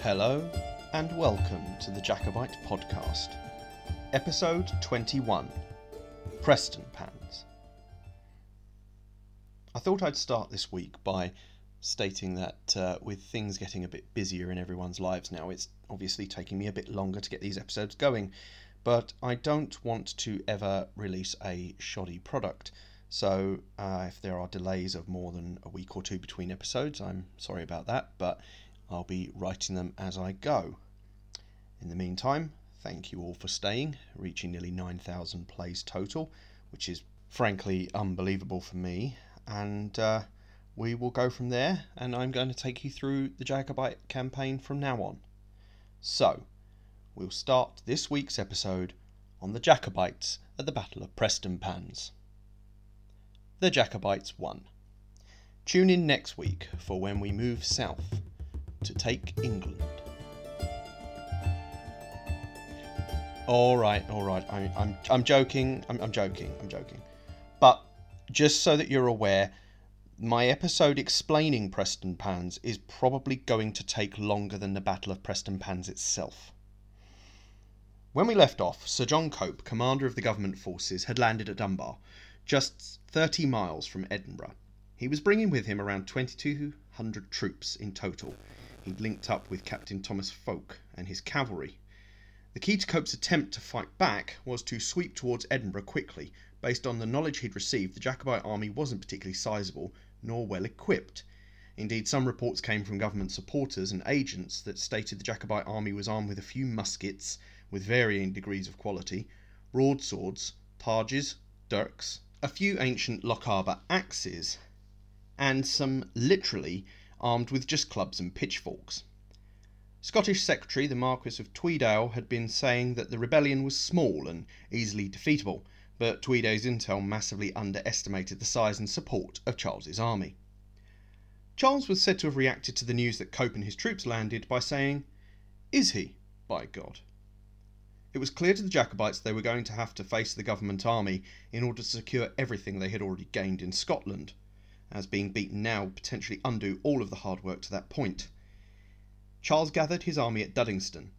Hello and welcome to the Jacobite Podcast, episode 21 Prestonpans. I thought I'd start this week by stating that uh, with things getting a bit busier in everyone's lives now, it's obviously taking me a bit longer to get these episodes going, but I don't want to ever release a shoddy product. So, uh, if there are delays of more than a week or two between episodes, I'm sorry about that, but I'll be writing them as I go. In the meantime, thank you all for staying, reaching nearly 9,000 plays total, which is frankly unbelievable for me. And uh, we will go from there, and I'm going to take you through the Jacobite campaign from now on. So, we'll start this week's episode on the Jacobites at the Battle of Prestonpans. The Jacobites won. Tune in next week for when we move south to take England. All right, all right. I, I'm, I'm joking. I'm, I'm joking. I'm joking. But just so that you're aware, my episode explaining Prestonpans is probably going to take longer than the Battle of Prestonpans itself. When we left off, Sir John Cope, commander of the government forces, had landed at Dunbar, just 30 miles from Edinburgh. He was bringing with him around 2,200 troops in total. Linked up with Captain Thomas Fowke and his cavalry. The key to Cope's attempt to fight back was to sweep towards Edinburgh quickly. Based on the knowledge he'd received, the Jacobite army wasn't particularly sizable nor well equipped. Indeed, some reports came from government supporters and agents that stated the Jacobite army was armed with a few muskets with varying degrees of quality, broadswords, targes, dirks, a few ancient Lochaber axes, and some literally armed with just clubs and pitchforks. Scottish Secretary the Marquis of Tweeddale had been saying that the rebellion was small and easily defeatable, but Tweeddale's intel massively underestimated the size and support of Charles's army. Charles was said to have reacted to the news that Cope and his troops landed by saying, Is he, by God? It was clear to the Jacobites they were going to have to face the government army in order to secure everything they had already gained in Scotland, as being beaten now would potentially undo all of the hard work to that point. Charles gathered his army at Duddingston.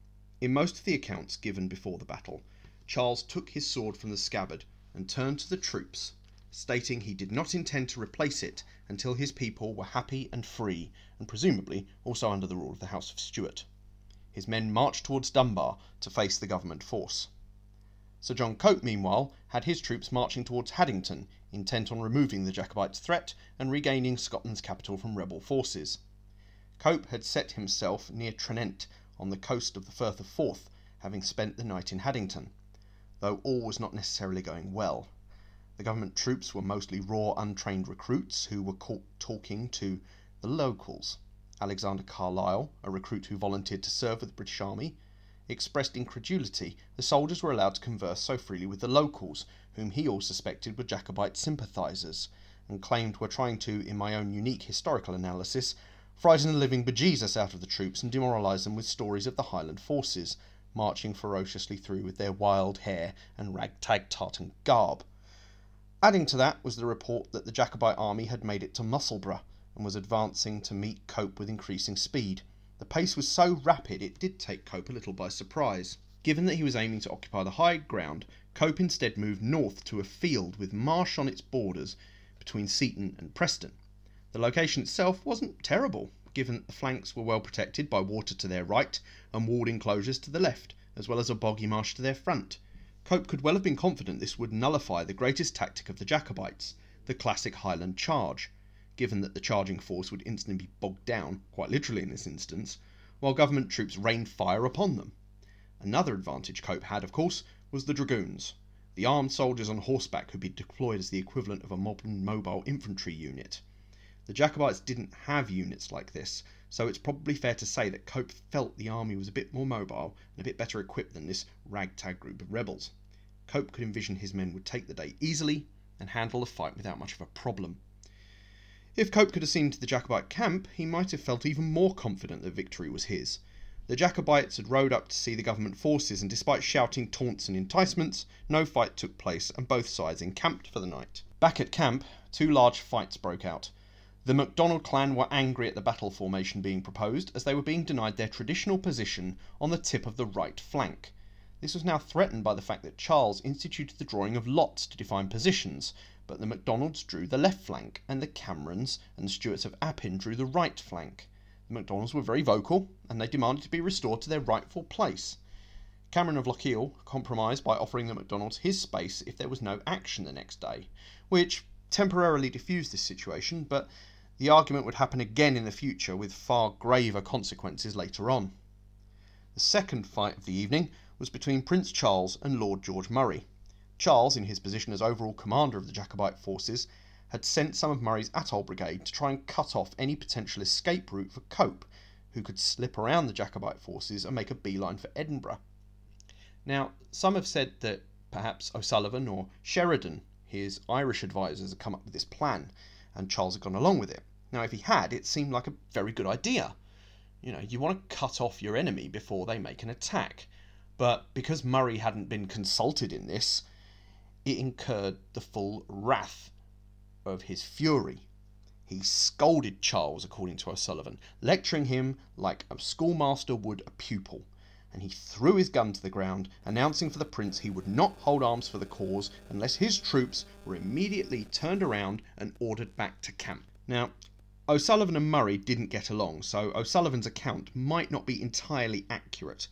In most of the accounts given before the battle, Charles took his sword from the scabbard and turned to the troops, stating he did not intend to replace it until his people were happy and free, and presumably also under the rule of the House of Stuart. His men marched towards Dunbar to face the government force. Sir John Cope, meanwhile, had his troops marching towards Haddington, intent on removing the Jacobites' threat and regaining Scotland's capital from rebel forces. Cope had set himself near Tranent on the coast of the Firth of Forth, having spent the night in Haddington, though all was not necessarily going well. The government troops were mostly raw, untrained recruits who were caught talking to the locals. Alexander Carlyle, a recruit who volunteered to serve with the British Army, expressed incredulity the soldiers were allowed to converse so freely with the locals, whom he all suspected were Jacobite sympathisers, and claimed were trying to, in my own unique historical analysis, frighten the living bejesus out of the troops and demoralise them with stories of the Highland forces, marching ferociously through with their wild hair and ragtag tartan garb. Adding to that was the report that the Jacobite army had made it to Musselburgh and was advancing to meet Cope with increasing speed. The pace was so rapid it did take Cope a little by surprise. Given that he was aiming to occupy the high ground, Cope instead moved north to a field with marsh on its borders between Seton and Preston. The location itself wasn't terrible, given that the flanks were well protected by water to their right and walled enclosures to the left, as well as a boggy marsh to their front. Cope could well have been confident this would nullify the greatest tactic of the Jacobites, the classic Highland charge, given that the charging force would instantly be bogged down, quite literally in this instance, while government troops rained fire upon them. Another advantage Cope had, of course, was the dragoons, the armed soldiers on horseback who'd be deployed as the equivalent of a modern mobile infantry unit. The Jacobites didn't have units like this, so it's probably fair to say that Cope felt the army was a bit more mobile and a bit better equipped than this ragtag group of rebels. Cope could envision his men would take the day easily and handle the fight without much of a problem. If Cope could have seen to the Jacobite camp, he might have felt even more confident that victory was his. The Jacobites had rode up to see the government forces, and despite shouting taunts and enticements, no fight took place, and both sides encamped for the night. Back at camp, two large fights broke out. The MacDonald clan were angry at the battle formation being proposed as they were being denied their traditional position on the tip of the right flank. This was now threatened by the fact that Charles instituted the drawing of lots to define positions, but the MacDonalds drew the left flank, and the Camerons and Stuarts of Appin drew the right flank. The MacDonalds were very vocal, and they demanded to be restored to their rightful place. Cameron of Lochiel compromised by offering the MacDonalds his space if there was no action the next day, which temporarily diffused this situation, but the argument would happen again in the future with far graver consequences later on. The second fight of the evening was between Prince Charles and Lord George Murray. Charles, in his position as overall commander of the Jacobite forces, had sent some of Murray's Atholl Brigade to try and cut off any potential escape route for Cope, who could slip around the Jacobite forces and make a beeline for Edinburgh. Now, some have said that perhaps O'Sullivan or Sheridan, his Irish advisers, had come up with this plan, and Charles had gone along with it. Now, if he had, it seemed like a very good idea. You know, you want to cut off your enemy before they make an attack. But because Murray hadn't been consulted in this, it incurred the full wrath of his fury. He scolded Charles, according to O'Sullivan, lecturing him like a schoolmaster would a pupil, and he threw his gun to the ground, announcing for the prince he would not hold arms for the cause unless his troops were immediately turned around and ordered back to camp. Now, O'Sullivan and Murray didn't get along, so O'Sullivan's account might not be entirely accurate.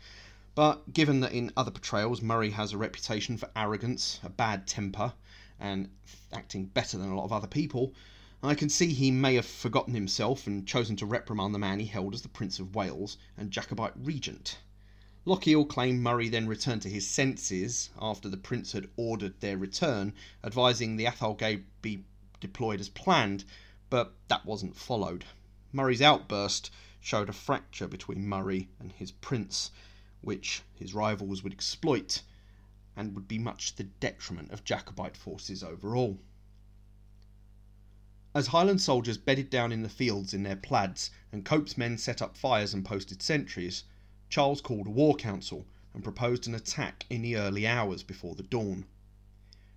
But given that in other portrayals Murray has a reputation for arrogance, a bad temper, and acting better than a lot of other people, I can see he may have forgotten himself and chosen to reprimand the man he held as the Prince of Wales and Jacobite regent. Lochiel claimed Murray then returned to his senses after the Prince had ordered their return, advising the Atholl be deployed as planned, but that wasn't followed. Murray's outburst showed a fracture between Murray and his Prince which his rivals would exploit and would be much to the detriment of Jacobite forces overall. As Highland soldiers bedded down in the fields in their plaids and Cope's men set up fires and posted sentries, Charles called a war council and proposed an attack in the early hours before the dawn.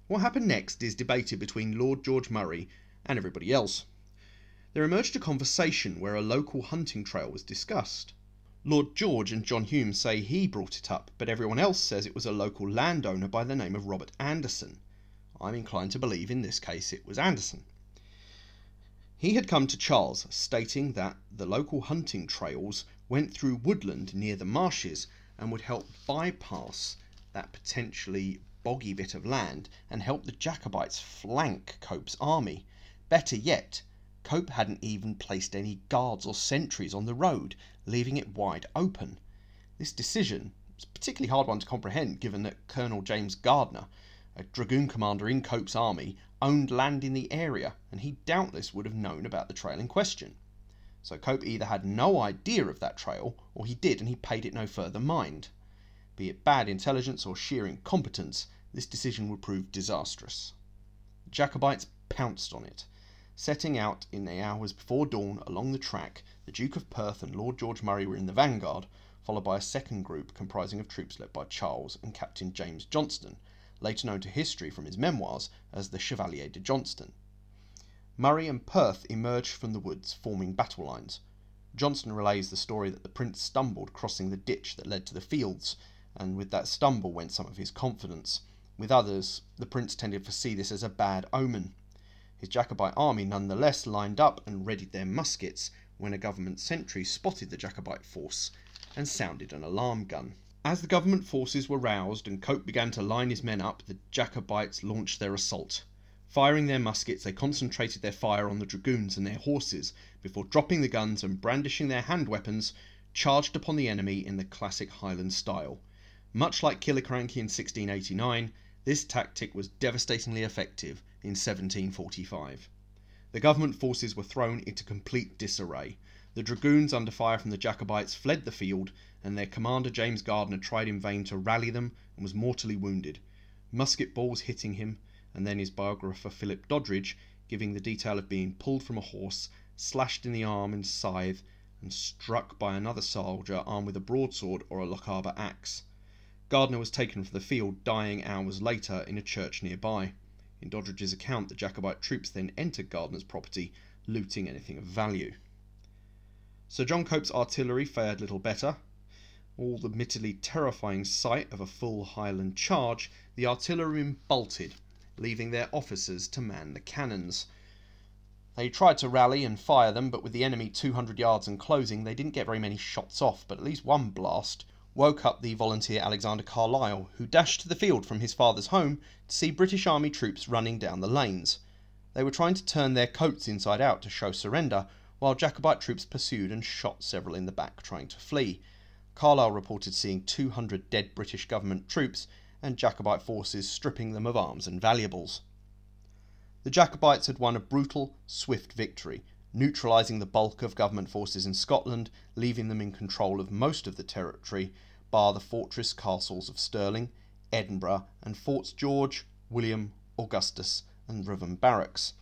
What happened next is debated between Lord George Murray and everybody else. There emerged a conversation where a local hunting trail was discussed. Lord George and John Home say he brought it up, but everyone else says it was a local landowner by the name of Robert Anderson. I'm inclined to believe in this case it was Anderson. He had come to Charles stating that the local hunting trails went through woodland near the marshes and would help bypass that potentially boggy bit of land and help the Jacobites flank Cope's army. Better yet, Cope hadn't even placed any guards or sentries on the road, leaving it wide open. This decision was a particularly hard one to comprehend given that Colonel James Gardiner, a dragoon commander in Cope's army, owned land in the area and he doubtless would have known about the trail in question. So Cope either had no idea of that trail or he did and he paid it no further mind. Be it bad intelligence or sheer incompetence, this decision would prove disastrous. The Jacobites pounced on it Setting out in the hours before dawn along the track, the Duke of Perth and Lord George Murray were in the vanguard, followed by a second group comprising of troops led by Charles and Captain James Johnston, later known to history from his memoirs as the Chevalier de Johnston. Murray and Perth emerged from the woods, forming battle lines. Johnston relays the story that the prince stumbled crossing the ditch that led to the fields, and with that stumble went some of his confidence. With others, the prince tended to see this as a bad omen. His Jacobite army nonetheless lined up and readied their muskets when a government sentry spotted the Jacobite force and sounded an alarm gun. As the government forces were roused and Cope began to line his men up, the Jacobites launched their assault. Firing their muskets, they concentrated their fire on the dragoons and their horses before dropping the guns and brandishing their hand weapons, charged upon the enemy in the classic Highland style. Much like Killiecrankie in 1689, this tactic was devastatingly effective in 1745. The government forces were thrown into complete disarray. The dragoons, under fire from the Jacobites, fled the field, and their commander James Gardiner tried in vain to rally them and was mortally wounded, musket balls hitting him, and then his biographer Philip Doddridge giving the detail of being pulled from a horse, slashed in the arm and scythe, and struck by another soldier armed with a broadsword or a Lochaber axe. Gardiner was taken from the field, dying hours later in a church nearby. In Doddridge's account, the Jacobite troops then entered Gardiner's property looting anything of value. Sir John Cope's artillery fared little better. All the admittedly terrifying sight of a full Highland charge, the artillerymen bolted, leaving their officers to man the cannons. They tried to rally and fire them, but with the enemy 200 yards and closing, they didn't get very many shots off, but at least one blast woke up the volunteer Alexander Carlyle, who dashed to the field from his father's home to see British Army troops running down the lanes. They were trying to turn their coats inside out to show surrender, while Jacobite troops pursued and shot several in the back trying to flee. Carlyle reported seeing 200 dead British government troops and Jacobite forces stripping them of arms and valuables. The Jacobites had won a brutal, swift victory, neutralising the bulk of government forces in Scotland, leaving them in control of most of the territory, bar the fortress castles of Stirling, Edinburgh, and Forts George, William, Augustus, and Ruthven Barracks.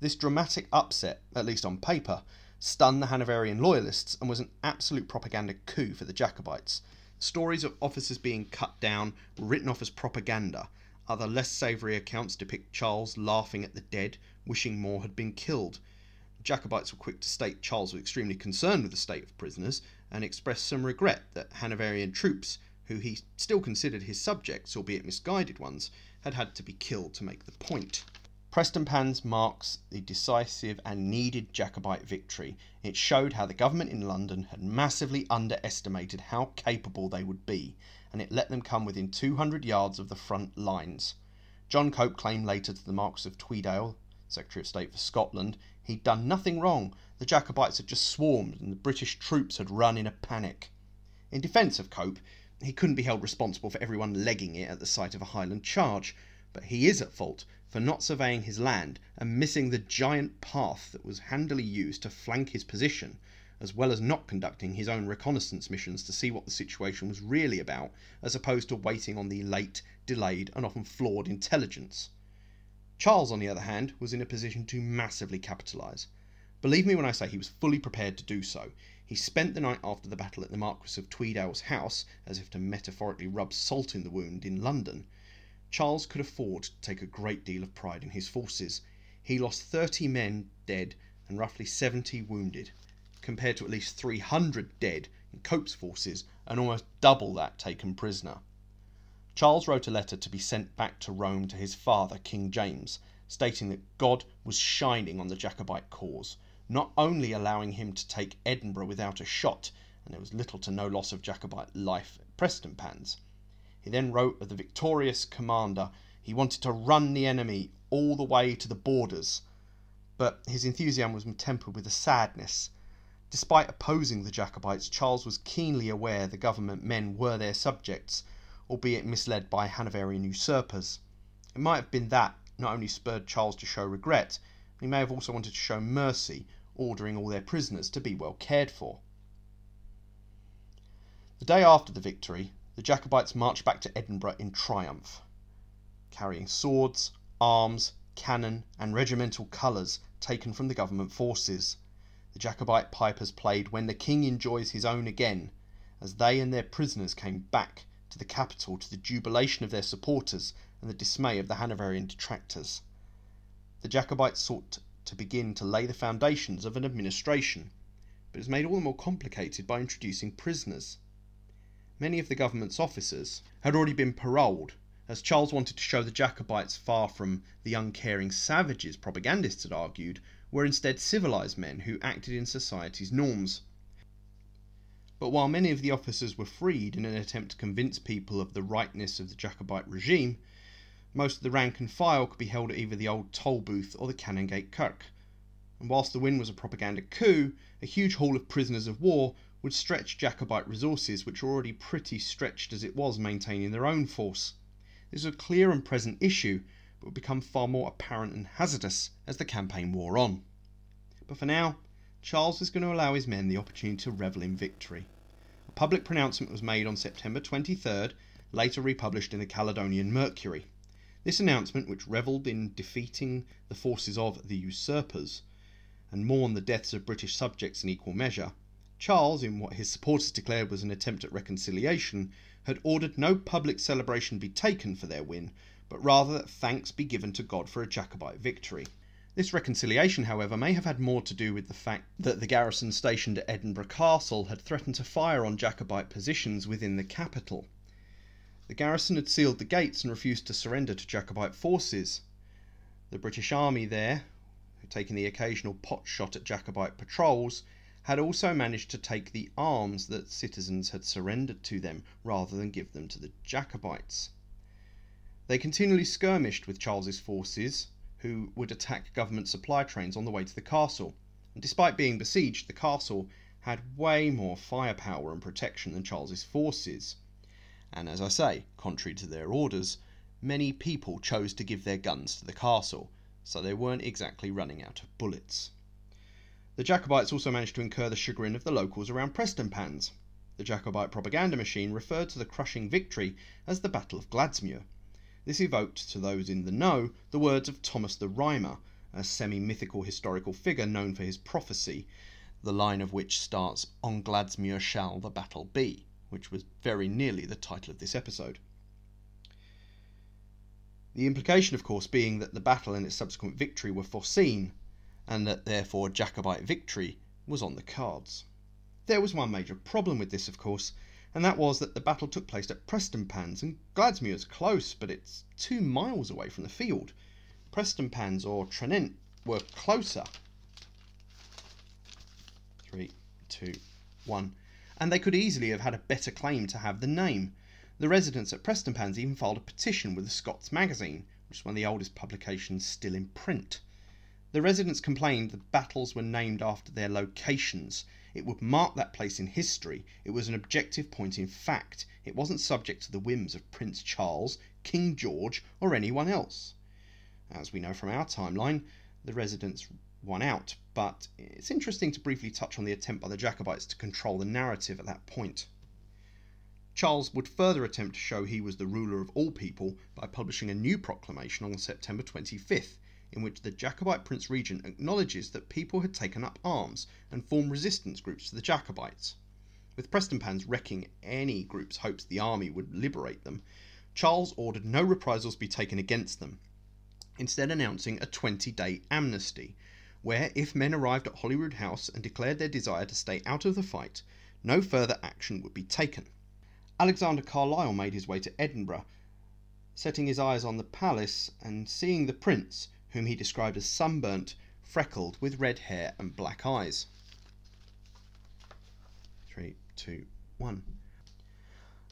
This dramatic upset, at least on paper, stunned the Hanoverian loyalists and was an absolute propaganda coup for the Jacobites. Stories of officers being cut down were written off as propaganda, other less savoury accounts depict Charles laughing at the dead, wishing more had been killed. Jacobites were quick to state Charles was extremely concerned with the state of prisoners and expressed some regret that Hanoverian troops, who he still considered his subjects, albeit misguided ones, had had to be killed to make the point. Prestonpans marks the decisive and needed Jacobite victory. It showed how the government in London had massively underestimated how capable they would be, and it let them come within 200 yards of the front lines. John Cope claimed later to the Marquis of Tweeddale, Secretary of State for Scotland, he'd done nothing wrong, the Jacobites had just swarmed and the British troops had run in a panic. In defence of Cope, he couldn't be held responsible for everyone legging it at the sight of a Highland charge, but he is at fault for not surveying his land and missing the giant path that was handily used to flank his position, as well as not conducting his own reconnaissance missions to see what the situation was really about, as opposed to waiting on the late, delayed, and often flawed intelligence. Charles, on the other hand, was in a position to massively capitalise. Believe me when I say he was fully prepared to do so. He spent the night after the battle at the Marquis of Tweeddale's house, as if to metaphorically rub salt in the wound, in London, Charles could afford to take a great deal of pride in his forces. He lost 30 men dead and roughly 70 wounded, compared to at least 300 dead in Cope's forces and almost double that taken prisoner. Charles wrote a letter to be sent back to Rome to his father, King James, stating that God was shining on the Jacobite cause, not only allowing him to take Edinburgh without a shot, and there was little to no loss of Jacobite life at Prestonpans, he then wrote of the victorious commander he wanted to run the enemy all the way to the borders, but his enthusiasm was tempered with a sadness. Despite opposing the Jacobites, Charles was keenly aware the government men were their subjects, albeit misled by Hanoverian usurpers. It might have been that not only spurred Charles to show regret, he may have also wanted to show mercy, ordering all their prisoners to be well cared for. The day after the victory, the Jacobites marched back to Edinburgh in triumph, carrying swords, arms, cannon, and regimental colours taken from the government forces. The Jacobite pipers played When the King Enjoys His Own Again, as they and their prisoners came back to the capital to the jubilation of their supporters and the dismay of the Hanoverian detractors. The Jacobites sought to begin to lay the foundations of an administration, but it was made all the more complicated by introducing prisoners many of the government's officers had already been paroled, as Charles wanted to show the Jacobites far from the uncaring savages propagandists had argued, were instead civilised men who acted in society's norms. But while many of the officers were freed in an attempt to convince people of the rightness of the Jacobite regime, most of the rank and file could be held at either the old toll booth or the Canongate Kirk. And whilst the win was a propaganda coup, a huge haul of prisoners of war would stretch Jacobite resources, which were already pretty stretched as it was maintaining their own force. This was a clear and present issue, but would become far more apparent and hazardous as the campaign wore on. But for now, Charles was going to allow his men the opportunity to revel in victory. A public pronouncement was made on September 23rd, later republished in the Caledonian Mercury. This announcement, which revelled in defeating the forces of the usurpers, and mourned the deaths of British subjects in equal measure, Charles, in what his supporters declared was an attempt at reconciliation, had ordered no public celebration be taken for their win, but rather that thanks be given to God for a Jacobite victory. This reconciliation, however, may have had more to do with the fact that the garrison stationed at Edinburgh Castle had threatened to fire on Jacobite positions within the capital. The garrison had sealed the gates and refused to surrender to Jacobite forces. The British Army there, taking the occasional pot shot at Jacobite patrols, had also managed to take the arms that citizens had surrendered to them rather than give them to the Jacobites. They continually skirmished with Charles's forces, who would attack government supply trains on the way to the castle. And despite being besieged, the castle had way more firepower and protection than Charles's forces. And as I say, contrary to their orders, many people chose to give their guns to the castle, so they weren't exactly running out of bullets. The Jacobites also managed to incur the chagrin of the locals around Prestonpans. The Jacobite propaganda machine referred to the crushing victory as the Battle of Gladsmuir, this evoked to those in the know the words of Thomas the Rhymer, a semi mythical historical figure known for his prophecy, the line of which starts, On Gladsmuir shall the battle be, which was very nearly the title of this episode. The implication, of course, being that the battle and its subsequent victory were foreseen, and that therefore Jacobite victory was on the cards. There was one major problem with this, of course, and that was that the battle took place at Prestonpans, and Gladsmuir's close, but it's two miles away from the field. Prestonpans or Tranent were closer. Three, two, one. And they could easily have had a better claim to have the name. The residents at Prestonpans even filed a petition with the Scots Magazine, which is one of the oldest publications still in print. The residents complained the battles were named after their locations, it would mark that place in history. It was an objective point in fact. It wasn't subject to the whims of Prince Charles, King George, or anyone else. As we know from our timeline, the residents won out, but it's interesting to briefly touch on the attempt by the Jacobites to control the narrative at that point. Charles would further attempt to show he was the ruler of all people by publishing a new proclamation on September 25th, in which the Jacobite Prince Regent acknowledges that people had taken up arms and formed resistance groups to the Jacobites. With Prestonpans wrecking any group's hopes the army would liberate them, Charles ordered no reprisals be taken against them, instead announcing a 20 day amnesty, where if men arrived at Holyrood House and declared their desire to stay out of the fight, no further action would be taken. Alexander Carlyle made his way to Edinburgh, setting his eyes on the palace and seeing the prince, whom he described as sunburnt, freckled, with red hair and black eyes. Three, two, one.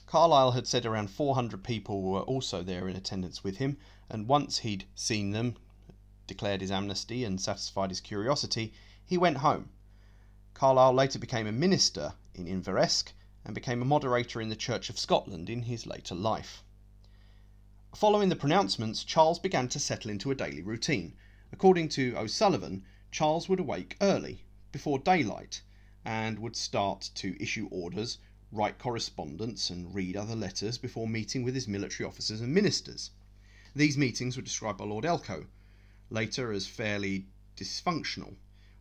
Carlyle had said around 400 people were also there in attendance with him, and once he'd seen them, declared his amnesty, and satisfied his curiosity, he went home. Carlyle later became a minister in Inveresk and became a moderator in the Church of Scotland in his later life. Following the pronouncements, Charles began to settle into a daily routine. According to O'Sullivan, Charles would awake early, before daylight, and would start to issue orders, write correspondence, and read other letters before meeting with his military officers and ministers. These meetings were described by Lord Elcho later as fairly dysfunctional,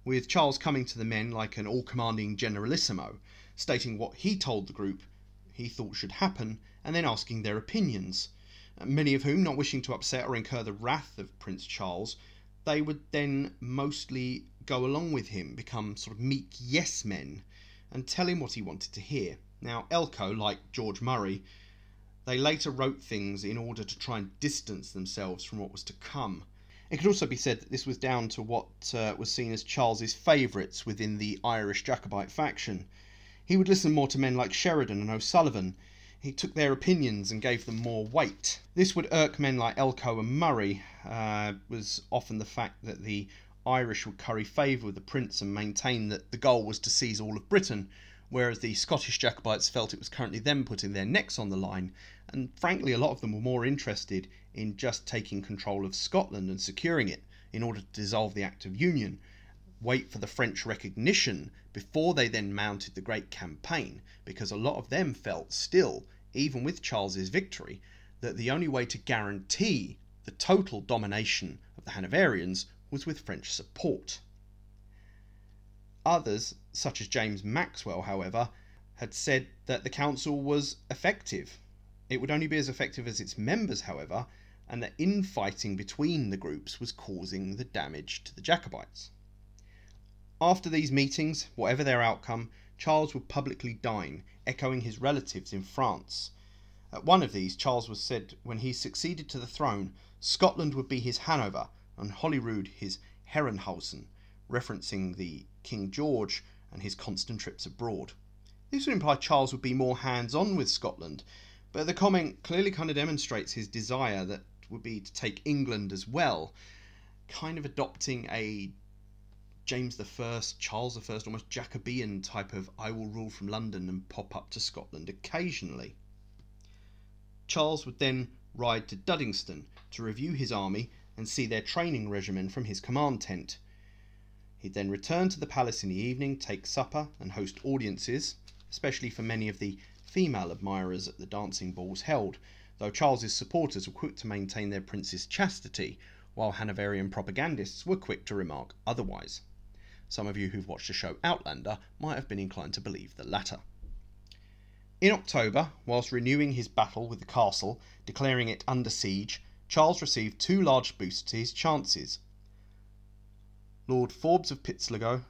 with Charles coming to the men like an all commanding generalissimo, stating what he told the group he thought should happen, and then asking their opinions many of whom, not wishing to upset or incur the wrath of Prince Charles, they would then mostly go along with him, become sort of meek yes men, and tell him what he wanted to hear. Now, Elcho, like George Murray, they later wrote things in order to try and distance themselves from what was to come. It could also be said that this was down to what uh, was seen as Charles's favourites within the Irish Jacobite faction. He would listen more to men like Sheridan and O'Sullivan, he took their opinions and gave them more weight. This would irk men like Elcho and Murray, uh, was often the fact that the Irish would curry favour with the Prince and maintain that the goal was to seize all of Britain, whereas the Scottish Jacobites felt it was currently them putting their necks on the line, and frankly, a lot of them were more interested in just taking control of Scotland and securing it in order to dissolve the Act of Union, wait for the French recognition before they then mounted the great campaign, because a lot of them felt still, even with Charles's victory, that the only way to guarantee the total domination of the Hanoverians was with French support. Others, such as James Maxwell, however, had said that the council was effective. It would only be as effective as its members, however, and that infighting between the groups was causing the damage to the Jacobites. After these meetings, whatever their outcome, Charles would publicly dine, echoing his relatives in France. At one of these, Charles was said when he succeeded to the throne, Scotland would be his Hanover and Holyrood his Herrenhausen, referencing the King George and his constant trips abroad. This would imply Charles would be more hands on with Scotland, but the comment clearly kind of demonstrates his desire that would be to take England as well, kind of adopting a James I, Charles I, almost Jacobean type of I will rule from London and pop up to Scotland occasionally. Charles would then ride to Duddingston to review his army and see their training regimen from his command tent. He'd then return to the palace in the evening, take supper, and host audiences, especially for many of the female admirers at the dancing balls held, though Charles's supporters were quick to maintain their prince's chastity, while Hanoverian propagandists were quick to remark otherwise. Some of you who've watched the show Outlander might have been inclined to believe the latter. In October, whilst renewing his battle with the castle, declaring it under siege, Charles received two large boosts to his chances. Lord Forbes of Pitsligo,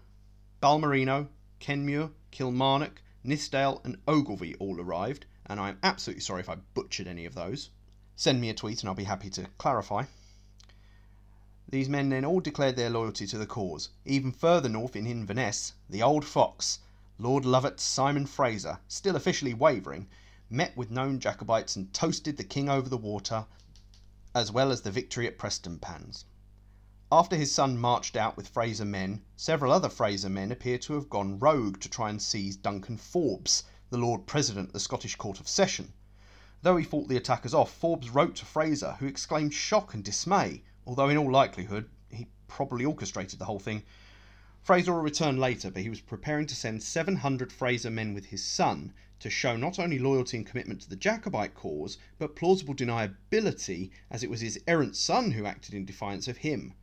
Balmerino, Kenmure, Kilmarnock, Nithsdale, and Ogilvy all arrived, and I am absolutely sorry if I butchered any of those. Send me a tweet and I'll be happy to clarify. These men then all declared their loyalty to the cause. Even further north in Inverness, the old fox, Lord Lovat Simon Fraser, still officially wavering, met with known Jacobites and toasted the king over the water, as well as the victory at Prestonpans. After his son marched out with Fraser men, several other Fraser men appear to have gone rogue to try and seize Duncan Forbes, the Lord President of the Scottish Court of Session. Though he fought the attackers off, Forbes wrote to Fraser, who exclaimed shock and dismay although in all likelihood he probably orchestrated the whole thing. Fraser will return later, but he was preparing to send 700 Fraser men with his son to show not only loyalty and commitment to the Jacobite cause, but plausible deniability, as it was his errant son who acted in defiance of him.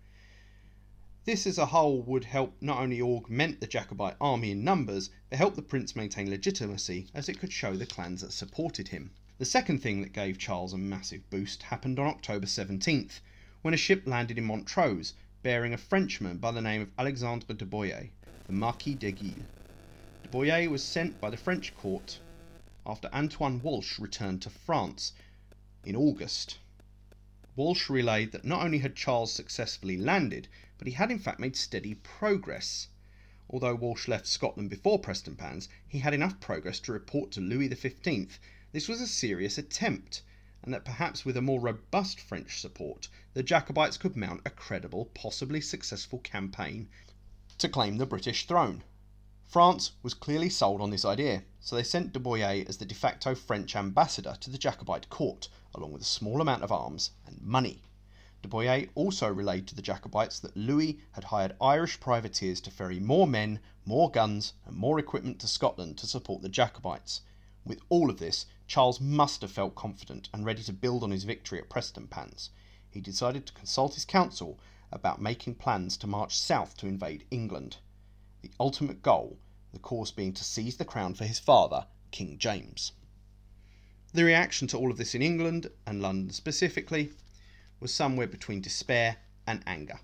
This as a whole would help not only augment the Jacobite army in numbers, but help the prince maintain legitimacy, as it could show the clans that supported him. The second thing that gave Charles a massive boost happened on October 17th, when a ship landed in Montrose bearing a Frenchman by the name of Alexandre de Boyer, the Marquis de d'Aiguille. De Boyer was sent by the French court after Antoine Walsh returned to France in August. Walsh relayed that not only had Charles successfully landed, but he had in fact made steady progress. Although Walsh left Scotland before Prestonpans, he had enough progress to report to Louis XV this was a serious attempt, and that perhaps with a more robust French support, the Jacobites could mount a credible, possibly successful campaign to claim the British throne. France was clearly sold on this idea, so they sent de Boyer as the de facto French ambassador to the Jacobite court, along with a small amount of arms and money. De Boyer also relayed to the Jacobites that Louis had hired Irish privateers to ferry more men, more guns, and more equipment to Scotland to support the Jacobites. With all of this, Charles must have felt confident and ready to build on his victory at Prestonpans. He decided to consult his council about making plans to march south to invade England. The ultimate goal, the course being to seize the crown for his father, King James. The reaction to all of this in England, and London specifically, was somewhere between despair and anger.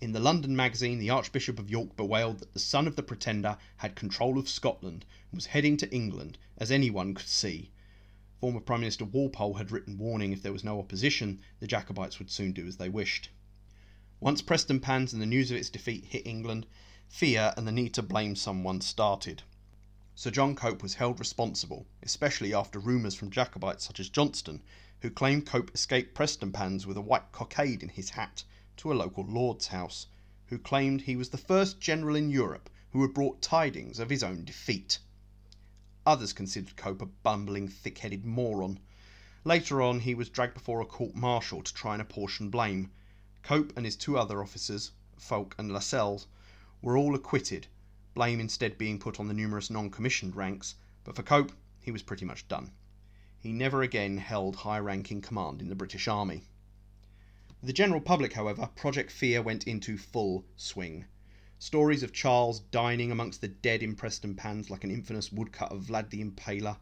In the London magazine, the Archbishop of York bewailed that the son of the Pretender had control of Scotland and was heading to England, as anyone could see. Former Prime Minister Walpole had written warning if there was no opposition, the Jacobites would soon do as they wished. Once Prestonpans and the news of its defeat hit England, fear and the need to blame someone started. Sir John Cope was held responsible, especially after rumours from Jacobites such as Johnston, who claimed Cope escaped Prestonpans with a white cockade in his hat to a local lord's house, who claimed he was the first general in Europe who had brought tidings of his own defeat. Others considered Cope a bumbling, thick headed moron. Later on, he was dragged before a court martial to try and apportion blame. Cope and his two other officers, Fowke and Lascelles, were all acquitted, blame instead being put on the numerous non commissioned ranks, but for Cope, he was pretty much done. He never again held high ranking command in the British Army. The general public, however, Project Fear went into full swing. Stories of Charles dining amongst the dead in Prestonpans like an infamous woodcut of Vlad the Impaler.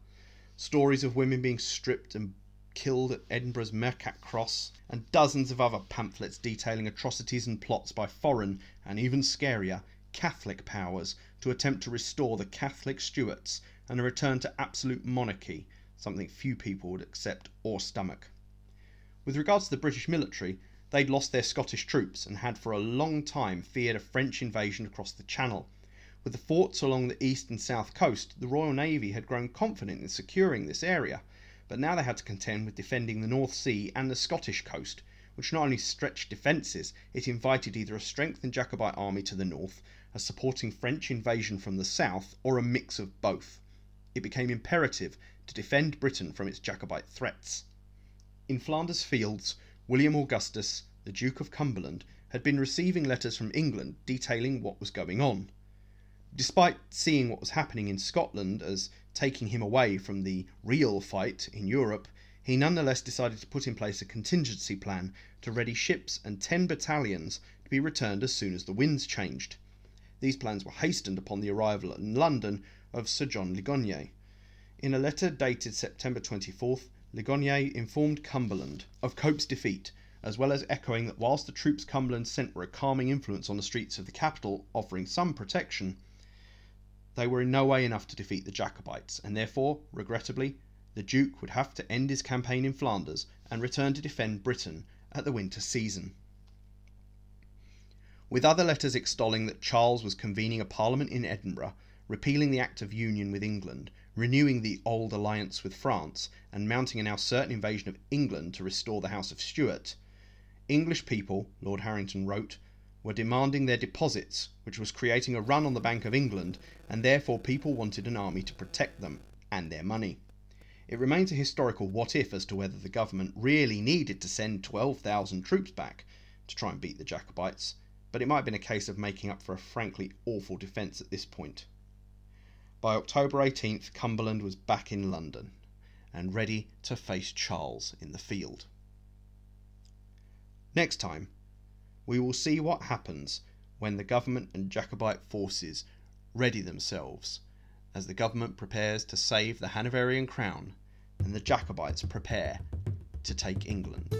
Stories of women being stripped and killed at Edinburgh's Mercat Cross, and dozens of other pamphlets detailing atrocities and plots by foreign, and even scarier, Catholic powers to attempt to restore the Catholic Stuarts and a return to absolute monarchy, something few people would accept or stomach. With regards to the British military, they'd lost their Scottish troops and had for a long time feared a French invasion across the Channel. With the forts along the east and south coast, the Royal Navy had grown confident in securing this area, but now they had to contend with defending the North Sea and the Scottish coast, which not only stretched defences, it invited either a strengthened Jacobite army to the north, a supporting French invasion from the south, or a mix of both. It became imperative to defend Britain from its Jacobite threats. In Flanders Fields, William Augustus, the Duke of Cumberland, had been receiving letters from England detailing what was going on. Despite seeing what was happening in Scotland as taking him away from the real fight in Europe, he nonetheless decided to put in place a contingency plan to ready ships and 10 battalions to be returned as soon as the winds changed. These plans were hastened upon the arrival in London of Sir John Ligonier. In a letter dated September 24th, Ligonier informed Cumberland of Cope's defeat, as well as echoing that whilst the troops Cumberland sent were a calming influence on the streets of the capital, offering some protection, they were in no way enough to defeat the Jacobites, and therefore, regrettably, the Duke would have to end his campaign in Flanders and return to defend Britain at the winter season. With other letters extolling that Charles was convening a parliament in Edinburgh, repealing the Act of Union with England, renewing the old alliance with France, and mounting a now certain invasion of England to restore the House of Stuart, English people, Lord Harrington wrote, were demanding their deposits, which was creating a run on the Bank of England, and therefore people wanted an army to protect them and their money. It remains a historical what if as to whether the government really needed to send 12,000 troops back to try and beat the Jacobites, but it might have been a case of making up for a frankly awful defence at this point. By October 18th, Cumberland was back in London and ready to face Charles in the field. Next time, we will see what happens when the government and Jacobite forces ready themselves as the government prepares to save the Hanoverian crown and the Jacobites prepare to take England.